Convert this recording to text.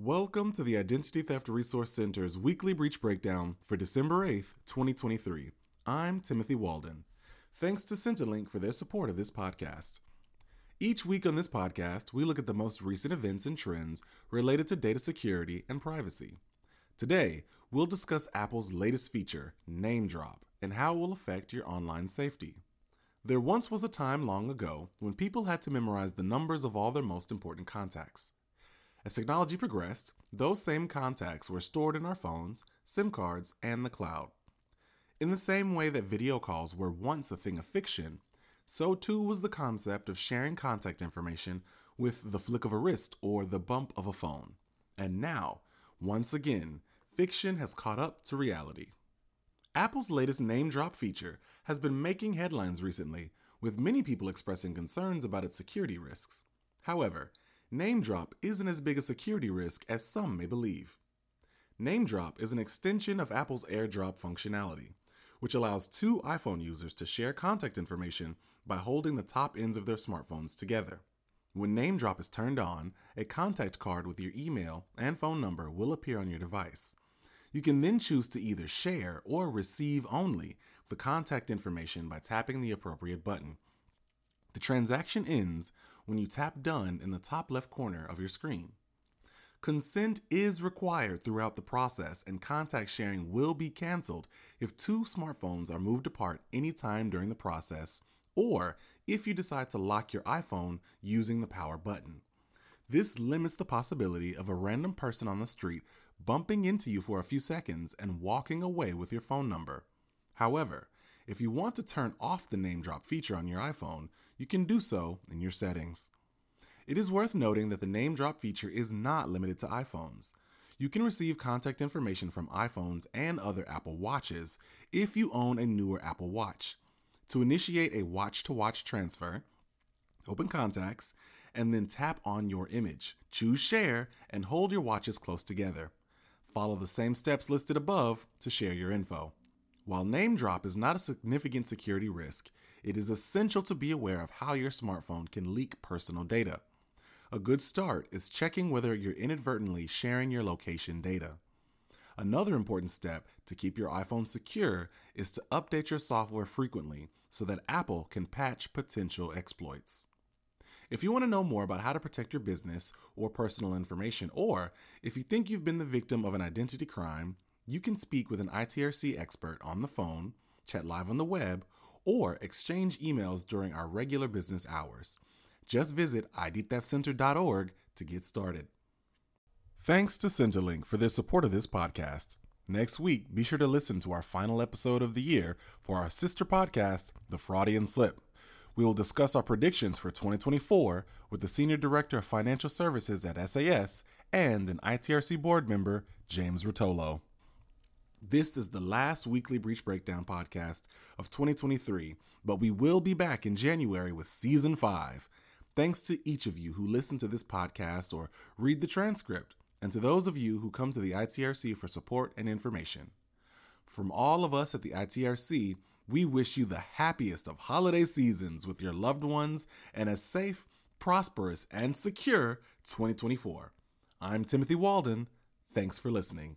Welcome to the Identity Theft Resource Center's weekly breach breakdown for December 8th, 2023. I'm Timothy Walden. Thanks to SentiLink for their support of this podcast. Each week on this podcast, we look at the most recent events and trends related to data security and privacy. Today, we'll discuss Apple's latest feature, NameDrop, and how it will affect your online safety. There once was a time long ago when people had to memorize the numbers of all their most important contacts. As technology progressed, those same contacts were stored in our phones, SIM cards, and the cloud. In the same way that video calls were once a thing of fiction, so too was the concept of sharing contact information with the flick of a wrist or the bump of a phone. And now, once again, fiction has caught up to reality. Apple's latest NameDrop feature has been making headlines recently, with many people expressing concerns about its security risks. However, NameDrop isn't as big a security risk as some may believe. NameDrop is an extension of Apple's AirDrop functionality, which allows two iPhone users to share contact information by holding the top ends of their smartphones together. When NameDrop is turned on, a contact card with your email and phone number will appear on your device. You can then choose to either share or receive only the contact information by tapping the appropriate button. The transaction ends when you tap Done in the top left corner of your screen. Consent is required throughout the process, and contact sharing will be canceled if two smartphones are moved apart anytime during the process, or if you decide to lock your iPhone using the power button. This limits the possibility of a random person on the street bumping into you for a few seconds and walking away with your phone number. However, if you want to turn off the NameDrop feature on your iPhone, you can do so in your settings. It is worth noting that the NameDrop feature is not limited to iPhones. You can receive contact information from iPhones and other Apple Watches if you own a newer Apple Watch. To initiate a watch to watch transfer, open contacts, and then tap on your image. Choose share and hold your watches close together. Follow the same steps listed above to share your info. While NameDrop is not a significant security risk, it is essential to be aware of how your smartphone can leak personal data. A good start is checking whether you're inadvertently sharing your location data. Another important step to keep your iPhone secure is to update your software frequently so that Apple can patch potential exploits. If you want to know more about how to protect your business or personal information, or if you think you've been the victim of an identity crime, you can speak with an ITRC expert on the phone, chat live on the web, or exchange emails during our regular business hours. Just visit idtheftcenter.org to get started. Thanks to SentiLink for their support of this podcast. Next week, be sure to listen to our final episode of the year for our sister podcast, The Fraudian Slip. We will discuss our predictions for 2024 with the Senior Director of Financial Services at SAS and an ITRC board member, James Rotolo. This is the last weekly Breach Breakdown podcast of 2023, but we will be back in January with season five. Thanks to each of you who listen to this podcast or read the transcript, and to those of you who come to the ITRC for support and information. From all of us at the ITRC, we wish you the happiest of holiday seasons with your loved ones and a safe, prosperous, and secure 2024. I'm Timothy Walden. Thanks for listening.